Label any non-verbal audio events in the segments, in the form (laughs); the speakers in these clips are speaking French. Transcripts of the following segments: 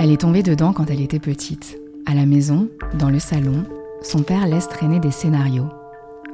Elle est tombée dedans quand elle était petite. À la maison, dans le salon, son père laisse traîner des scénarios.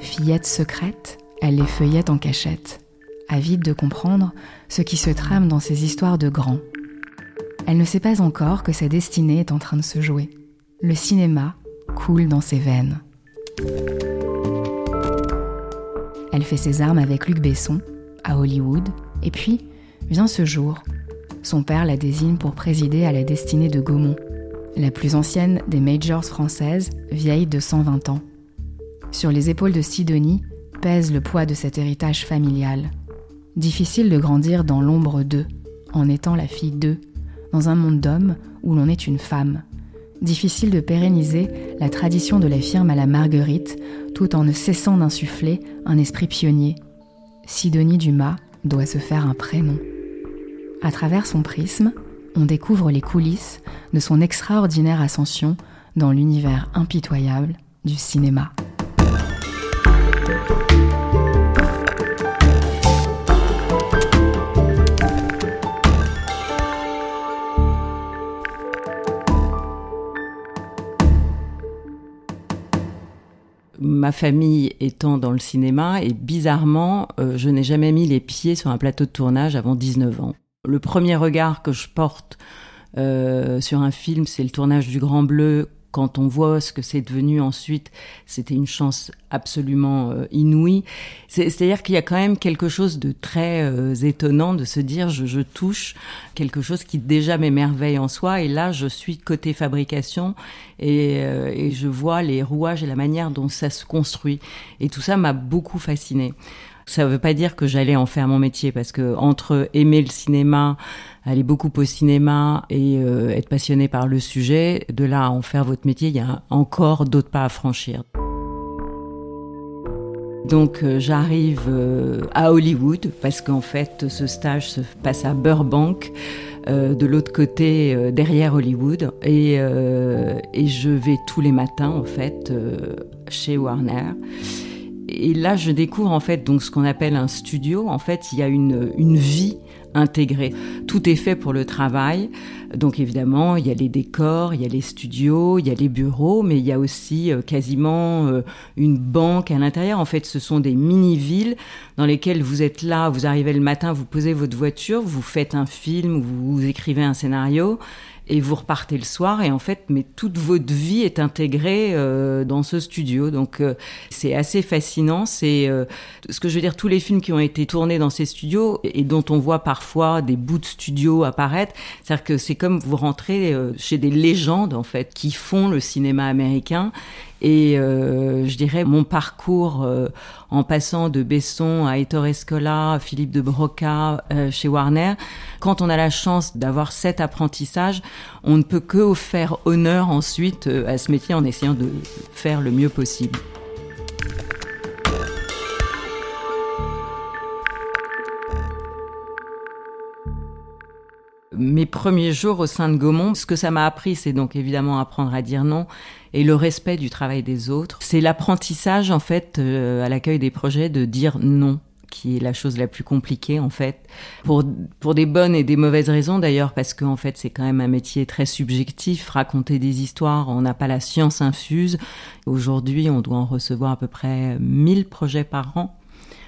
Fillette secrète, elle les feuillette en cachette, avide de comprendre ce qui se trame dans ces histoires de grands. Elle ne sait pas encore que sa destinée est en train de se jouer. Le cinéma coule dans ses veines. Elle fait ses armes avec Luc Besson, à Hollywood, et puis vient ce jour. Son père la désigne pour présider à la destinée de Gaumont, la plus ancienne des majors françaises, vieille de 120 ans. Sur les épaules de Sidonie pèse le poids de cet héritage familial. Difficile de grandir dans l'ombre d'eux, en étant la fille d'eux, dans un monde d'hommes où l'on est une femme. Difficile de pérenniser la tradition de la firme à la marguerite tout en ne cessant d'insuffler un esprit pionnier. Sidonie Dumas doit se faire un prénom. À travers son prisme, on découvre les coulisses de son extraordinaire ascension dans l'univers impitoyable du cinéma. ma famille étant dans le cinéma et bizarrement, euh, je n'ai jamais mis les pieds sur un plateau de tournage avant 19 ans. Le premier regard que je porte euh, sur un film, c'est le tournage du Grand Bleu quand on voit ce que c'est devenu ensuite, c'était une chance absolument euh, inouïe. C'est-à-dire qu'il y a quand même quelque chose de très euh, étonnant de se dire je, je touche quelque chose qui déjà m'émerveille en soi et là je suis côté fabrication et, euh, et je vois les rouages et la manière dont ça se construit et tout ça m'a beaucoup fasciné. Ça ne veut pas dire que j'allais en faire mon métier parce que entre aimer le cinéma, aller beaucoup au cinéma et euh, être passionné par le sujet, de là à en faire votre métier, il y a encore d'autres pas à franchir. Donc euh, j'arrive euh, à Hollywood parce qu'en fait ce stage se passe à Burbank, de l'autre côté derrière Hollywood, et, et, je vais tous les matins en fait chez Warner et là, je découvre en fait donc ce qu'on appelle un studio. En fait, il y a une, vie intégrée. Tout est fait pour le travail. Donc évidemment, il y a les décors, il y a les studios, il y a les bureaux, mais il y a aussi euh, quasiment euh, une banque à l'intérieur. En fait, ce sont des mini-villes dans lesquelles vous êtes là, vous arrivez le matin, vous posez votre voiture, vous faites un film, vous écrivez un scénario et vous repartez le soir et en fait mais toute votre vie est intégrée euh, dans ce studio. Donc euh, c'est assez fascinant. C'est euh, ce que je veux dire tous les films qui ont été tournés dans ces studios et dont on voit parfois des bouts de studio apparaître c'est-à-dire que c'est comme vous rentrez chez des légendes en fait qui font le cinéma américain et euh, je dirais mon parcours euh, en passant de Besson à Ettore Escola, Philippe de Broca euh, chez Warner, quand on a la chance d'avoir cet apprentissage, on ne peut que faire honneur ensuite à ce métier en essayant de faire le mieux possible. mes premiers jours au sein de Gaumont, ce que ça m'a appris, c'est donc évidemment apprendre à dire non et le respect du travail des autres. C'est l'apprentissage, en fait, euh, à l'accueil des projets de dire non qui est la chose la plus compliquée en fait pour pour des bonnes et des mauvaises raisons d'ailleurs parce qu'en fait c'est quand même un métier très subjectif raconter des histoires on n'a pas la science infuse aujourd'hui on doit en recevoir à peu près 1000 projets par an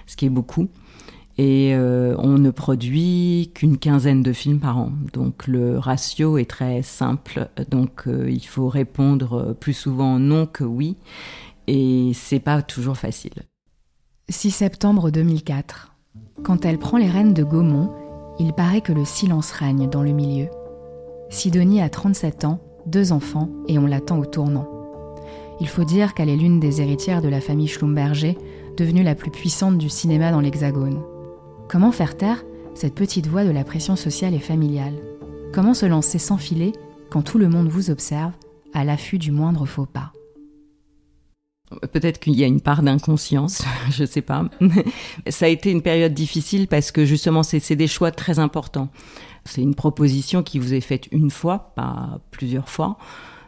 ce qui est beaucoup et euh, on ne produit qu'une quinzaine de films par an. Donc le ratio est très simple. Donc euh, il faut répondre plus souvent non que oui, et c'est pas toujours facile. 6 septembre 2004. Quand elle prend les rênes de Gaumont, il paraît que le silence règne dans le milieu. Sidonie a 37 ans, deux enfants, et on l'attend au tournant. Il faut dire qu'elle est l'une des héritières de la famille Schlumberger, devenue la plus puissante du cinéma dans l'Hexagone. Comment faire taire cette petite voix de la pression sociale et familiale? Comment se lancer sans filet quand tout le monde vous observe, à l'affût du moindre faux pas? Peut-être qu'il y a une part d'inconscience, (laughs) je ne sais pas. Ça a été une période difficile parce que justement, c'est des choix très importants. C'est une proposition qui vous est faite une fois, pas plusieurs fois.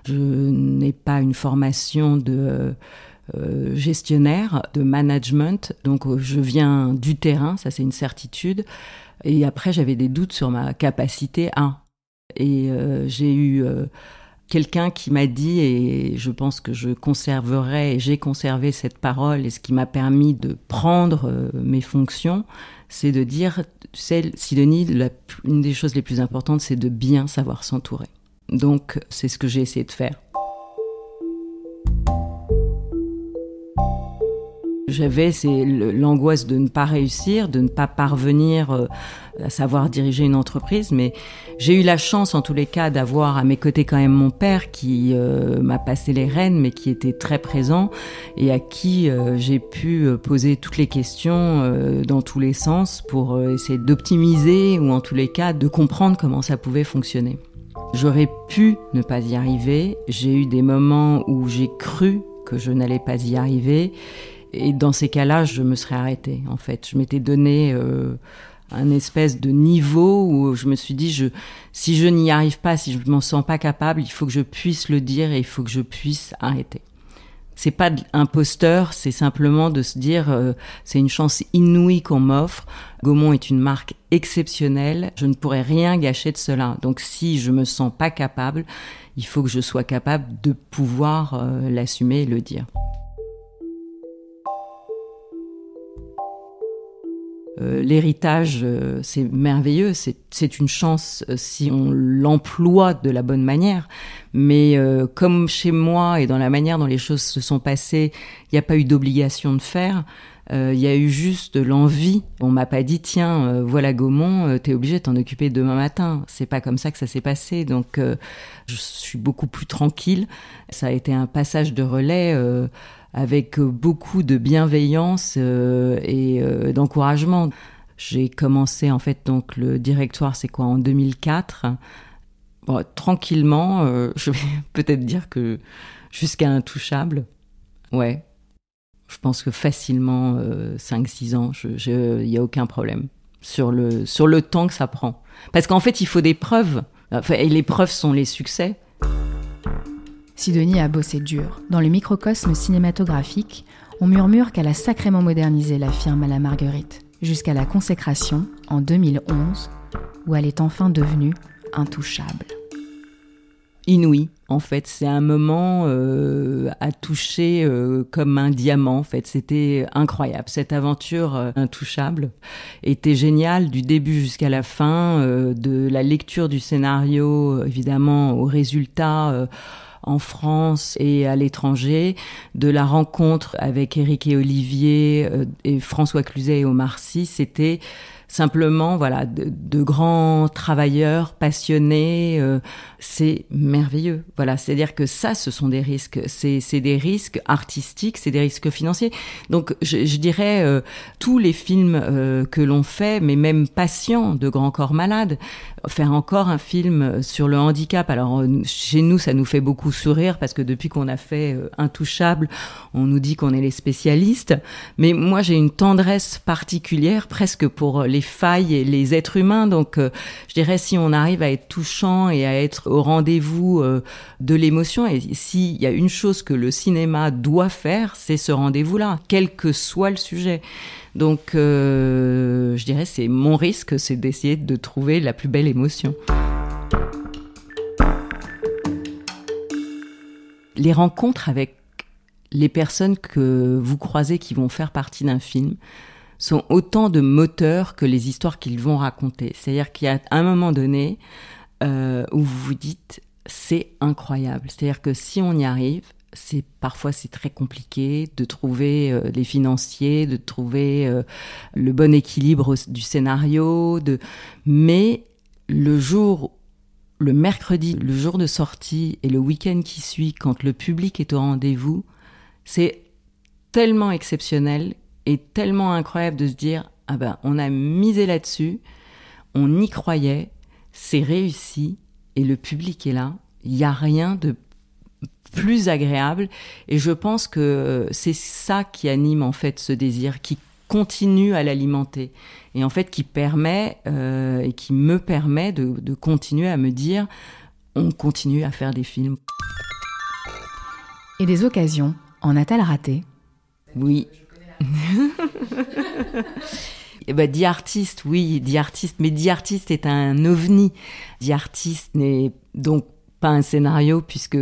Je n'ai pas une formation de euh, gestionnaire, de management. Donc euh, je viens du terrain, ça c'est une certitude. Et après j'avais des doutes sur ma capacité à. Et euh, j'ai eu euh, quelqu'un qui m'a dit, et je pense que je conserverai, et j'ai conservé cette parole, et ce qui m'a permis de prendre euh, mes fonctions, c'est de dire, tu sais, Sidonie, une des choses les plus importantes, c'est de bien savoir s'entourer. Donc, c'est ce que j'ai essayé de faire. J'avais l'angoisse de ne pas réussir, de ne pas parvenir euh, à savoir diriger une entreprise, mais j'ai eu la chance en tous les cas d'avoir à mes côtés quand même mon père qui euh, m'a passé les rênes, mais qui était très présent et à qui euh, j'ai pu poser toutes les questions dans tous les sens pour essayer d'optimiser ou en tous les cas de comprendre comment ça pouvait fonctionner. J'aurais pu ne pas y arriver, j'ai eu des moments où j'ai cru que je n'allais pas y arriver et dans ces cas-là, je me serais arrêtée, en fait. Je m'étais donné euh, un espèce de niveau où je me suis dit, si je n'y arrive pas, si je m'en sens pas capable, il faut que je puisse le dire et il faut que je puisse arrêter. C'est pas imposteur, c'est simplement de se dire, euh, c'est une chance inouïe qu'on m'offre. Gaumont est une marque exceptionnelle, je ne pourrais rien gâcher de cela. Donc si je me sens pas capable, il faut que je sois capable de pouvoir euh, l'assumer et le dire. Euh, l'héritage, euh, c'est merveilleux, c'est une chance euh, si on l'emploie de la bonne manière. Mais comme chez moi et dans la manière dont les choses se sont passées, il n'y a pas eu d'obligation de faire. Il y a eu juste l'envie. On m'a pas dit tiens, voilà Gaumont, t'es obligé de t'en occuper demain matin. C'est pas comme ça que ça s'est passé. Donc je suis beaucoup plus tranquille. Ça a été un passage de relais avec beaucoup de bienveillance euh, et euh, d'encouragement. J'ai commencé en fait donc le directoire, c'est quoi en 2004. tranquillement, euh, (laughs) je vais peut-être dire que jusqu'à intouchable. Ouais. Je pense que facilement 5-6 ans, il n'y a aucun problème sur le, sur le temps que ça prend. Parce qu'en fait, il faut des preuves. et les preuves sont les succès. Sidonie a bossé dur. Dans le microcosme cinématographique, on murmure qu'elle a sacrément modernisé la firme à la Marguerite, jusqu'à la consécration en 2011, où elle est enfin devenue intouchable. Inouï, en fait, c'est un moment euh, à toucher euh, comme un diamant. En fait, c'était incroyable. Cette aventure euh, intouchable était géniale du début jusqu'à la fin, de la lecture du scénario, évidemment, au résultat en France et à l'étranger, de la rencontre avec Eric et Olivier euh, et François Cluzet et Omar Sy, c'était simplement voilà de, grands travailleurs passionnés euh, c'est merveilleux. Voilà c'est à dire que ça ce sont des risques. C'est des risques artistiques c'est des risques financiers. Donc je, je dirais euh, tous les films euh, que l'on fait mais même patients de grands corps malades faire encore un film sur le handicap. Alors chez nous ça nous fait beaucoup sourire parce que depuis qu'on a fait intouchable on nous dit qu'on est les spécialistes. Mais moi j'ai une tendresse particulière presque pour les failles et les êtres humains. Donc, euh, je dirais si on arrive à être touchant et à être au rendez-vous euh, de l'émotion, et s'il y a une chose que le cinéma doit faire, c'est ce rendez-vous-là, quel que soit le sujet. Donc, euh, je dirais c'est mon risque, c'est d'essayer de trouver la plus belle émotion. Les rencontres avec les personnes que vous croisez qui vont faire partie d'un film, sont autant de moteurs que les histoires qu'ils vont raconter. C'est-à-dire qu'il y a un moment donné euh, où vous vous dites c'est incroyable. C'est-à-dire que si on y arrive, c'est parfois c'est très compliqué de trouver euh, les financiers, de trouver euh, le bon équilibre du scénario, de mais le jour le mercredi, le jour de sortie et le week-end qui suit, quand le public est au rendez-vous, c'est tellement exceptionnel est tellement incroyable de se dire ah ben on a misé là-dessus, on y croyait, c'est réussi et le public est là. Il n'y a rien de plus agréable et je pense que c'est ça qui anime en fait ce désir, qui continue à l'alimenter et en fait qui permet euh, et qui me permet de, de continuer à me dire on continue à faire des films. Et des occasions, en a-t-elle raté? Oui, eh ben, dit artiste, oui, dit artiste, mais dit artiste est un ovni. Dit artiste n'est donc pas un scénario puisque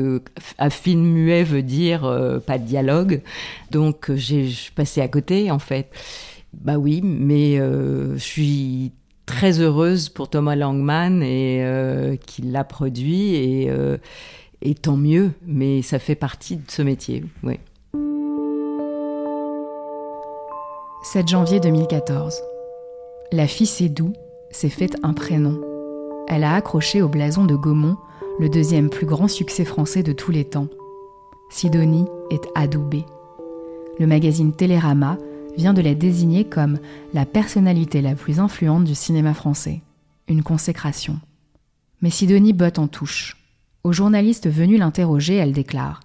un film muet veut dire euh, pas de dialogue. Donc j'ai passé à côté en fait. Bah oui, mais euh, je suis très heureuse pour Thomas Langman et euh, qu'il l'a produit et, et tant mieux. Mais ça fait partie de ce métier, oui. 7 janvier 2014. La fille Sédou s'est faite un prénom. Elle a accroché au blason de Gaumont le deuxième plus grand succès français de tous les temps. Sidonie est adoubée. Le magazine Télérama vient de la désigner comme la personnalité la plus influente du cinéma français. Une consécration. Mais Sidonie botte en touche. Au journaliste venu l'interroger, elle déclare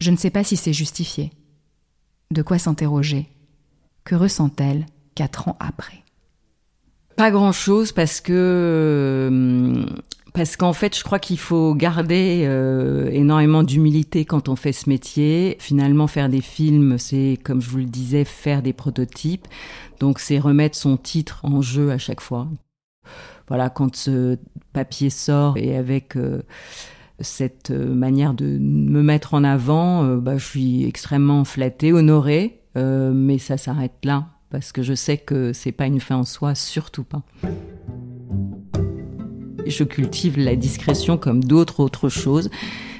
Je ne sais pas si c'est justifié. De quoi s'interroger? Que ressent-elle quatre ans après? Pas grand-chose parce que euh, parce qu'en fait, je crois qu'il faut garder euh, énormément d'humilité quand on fait ce métier. Finalement, faire des films, c'est, comme je vous le disais, faire des prototypes. Donc, c'est remettre son titre en jeu à chaque fois. Voilà, quand ce papier sort et avec euh, cette manière de me mettre en avant, bah, je suis extrêmement flattée, honorée, mais ça s'arrête là parce que je sais que c'est pas une fin en soi, surtout pas. Je cultive la discrétion comme d'autres autres choses.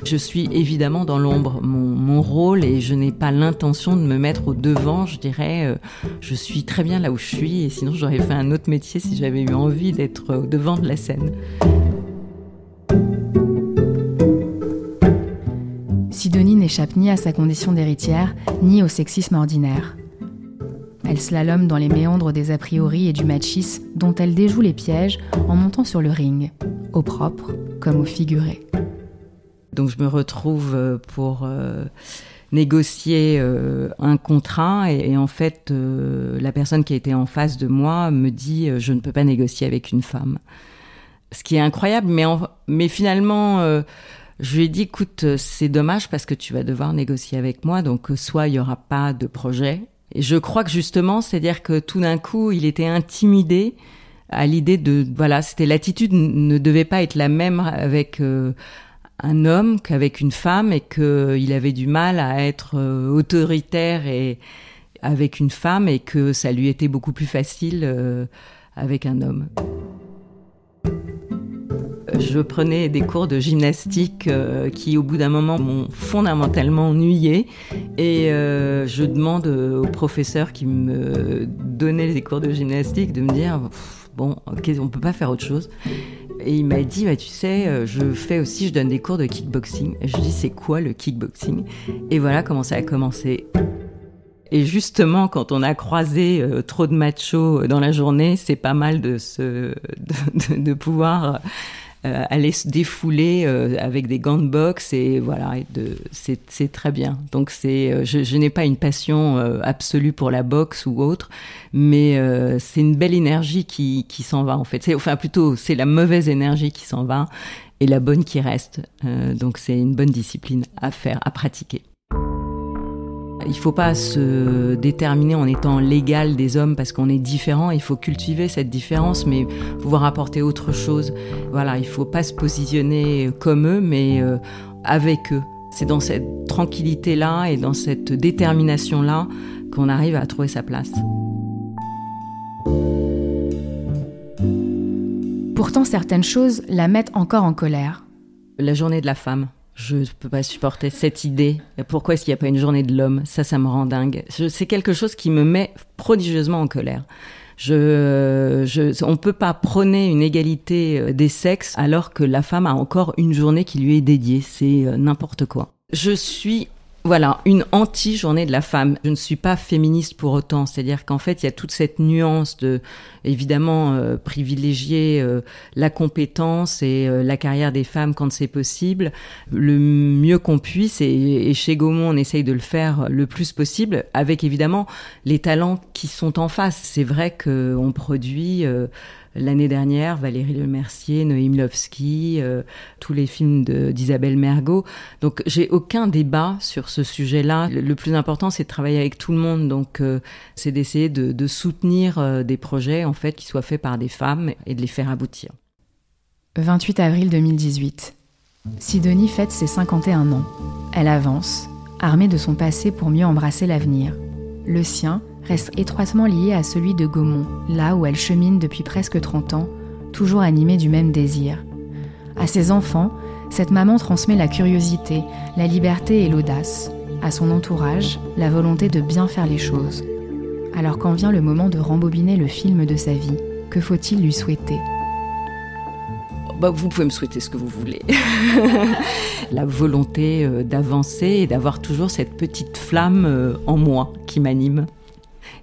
Je suis évidemment dans l'ombre. Mon, rôle, et je n'ai pas l'intention de me mettre au devant, je dirais, euh, je suis très bien là où je suis, et sinon j'aurais fait un autre métier si j'avais eu envie d'être au devant de la scène. Sidonie n'échappe ni à sa condition d'héritière, ni au sexisme ordinaire. Elle slalome dans les méandres des a priori et du machisme dont elle déjoue les pièges en montant sur le ring, au propre comme au figuré. Donc je me retrouve euh, pour euh, négocier euh, un contrat et, en fait la personne qui était en face de moi me dit je ne peux pas négocier avec une femme. Ce qui est incroyable, mais, mais finalement je lui ai dit écoute c'est dommage parce que tu vas devoir négocier avec moi donc soit il y aura pas de projet. Et je crois que justement, c'est-à-dire que tout d'un coup, il était intimidé à l'idée de voilà, c'était l'attitude ne devait pas être la même avec euh, un homme qu'avec une femme et qu'il avait du mal à être euh, autoritaire et avec une femme et que ça lui était beaucoup plus facile euh, avec un homme je prenais des cours de gymnastique euh, qui, au bout d'un moment, m'ont fondamentalement ennuyé. Et euh, je demande au professeur qui me donnait les cours de gymnastique de me dire bon, ok, on peut pas faire autre chose. Et il m'a dit, bah, tu sais, euh, je fais aussi, je donne des cours de kickboxing. Et je dis, c'est quoi le kickboxing? Et voilà comment ça a commencé. Et justement, quand on a croisé trop de machos dans la journée, c'est pas mal de, se, (laughs) de pouvoir euh, aller se défouler euh, avec des gants de boxe et voilà, c'est très bien. Donc c'est, euh, je, je n'ai pas une passion absolue pour la boxe ou autre, mais c'est une belle énergie qui, qui s'en va en fait. C'est, enfin plutôt, c'est la mauvaise énergie qui s'en va et la bonne qui reste. donc c'est une bonne discipline à faire, à pratiquer. Il ne faut pas se déterminer en étant l'égal des hommes parce qu'on est différent. Il faut cultiver cette différence, mais pouvoir apporter autre chose. Voilà, il ne faut pas se positionner comme eux, mais euh, avec eux. C'est dans cette tranquillité-là et dans cette détermination-là qu'on arrive à trouver sa place. Pourtant, certaines choses la mettent encore en colère. La journée de la femme. Je ne peux pas supporter cette idée. Pourquoi est-ce qu'il n'y a pas une journée de l'homme? Ça, ça me rend dingue. C'est quelque chose qui me met prodigieusement en colère. Je, je, on peut pas prôner une égalité euh, des sexes alors que la femme a encore une journée qui lui est dédiée. C'est euh, n'importe quoi. Je suis voilà, une anti-journée de la femme. Je ne suis pas féministe pour autant. C'est-à-dire qu'en fait, il y a toute cette nuance de, évidemment, euh, privilégier euh, la compétence et euh, la carrière des femmes quand c'est possible, le mieux qu'on puisse. Et, chez Gaumont, on essaye de le faire le plus possible, avec évidemment les talents qui sont en face. C'est vrai qu'on produit l'année dernière, Valérie Lemercier, Noémie Lovski, euh, tous les films d'Isabelle Mergot. Donc j'ai aucun débat sur ce sujet-là. Le, plus important, c'est de travailler avec tout le monde. Donc euh, c'est d'essayer de, soutenir euh, des projets en fait qui soient faits par des femmes et de les faire aboutir. 28 avril 2018. Sidonie fête ses 51 ans. Elle avance, armée de son passé pour mieux embrasser l'avenir. Le sien reste étroitement lié à celui de Gaumont, là où elle chemine depuis presque 30 ans, toujours animée du même désir. À ses enfants, cette maman transmet la curiosité, la liberté et l'audace. À son entourage, la volonté de bien faire les choses. Alors quand vient le moment de rembobiner le film de sa vie, que faut-il lui souhaiter? Bah, vous pouvez me souhaiter ce que vous voulez. (laughs) la volonté euh, d'avancer et d'avoir toujours cette petite flamme euh, en moi qui m'anime.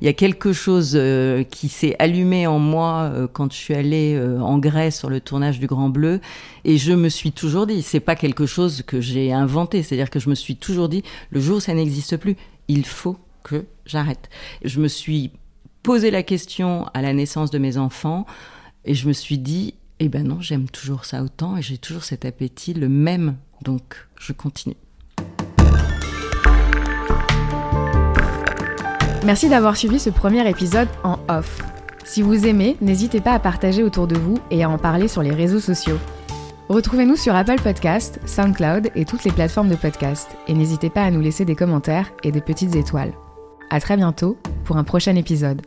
Il y a quelque chose euh, qui s'est allumé en moi quand je suis allée en Grèce sur le tournage du Grand Bleu et je me suis toujours dit, c'est pas quelque chose que j'ai inventé, c'est-à-dire que je me suis toujours dit, le jour où ça n'existe plus, il faut que j'arrête. Je me suis posé la question à la naissance de mes enfants et je me suis dit, eh ben non, j'aime toujours ça autant et j'ai toujours cet appétit, le même. Donc, je continue. Merci d'avoir suivi ce premier épisode en off. Si vous aimez, n'hésitez pas à partager autour de vous et à en parler sur les réseaux sociaux. Retrouvez-nous sur Apple Podcast, SoundCloud et toutes les plateformes de podcast. Et n'hésitez pas à nous laisser des commentaires et des petites étoiles. À très bientôt pour un prochain épisode.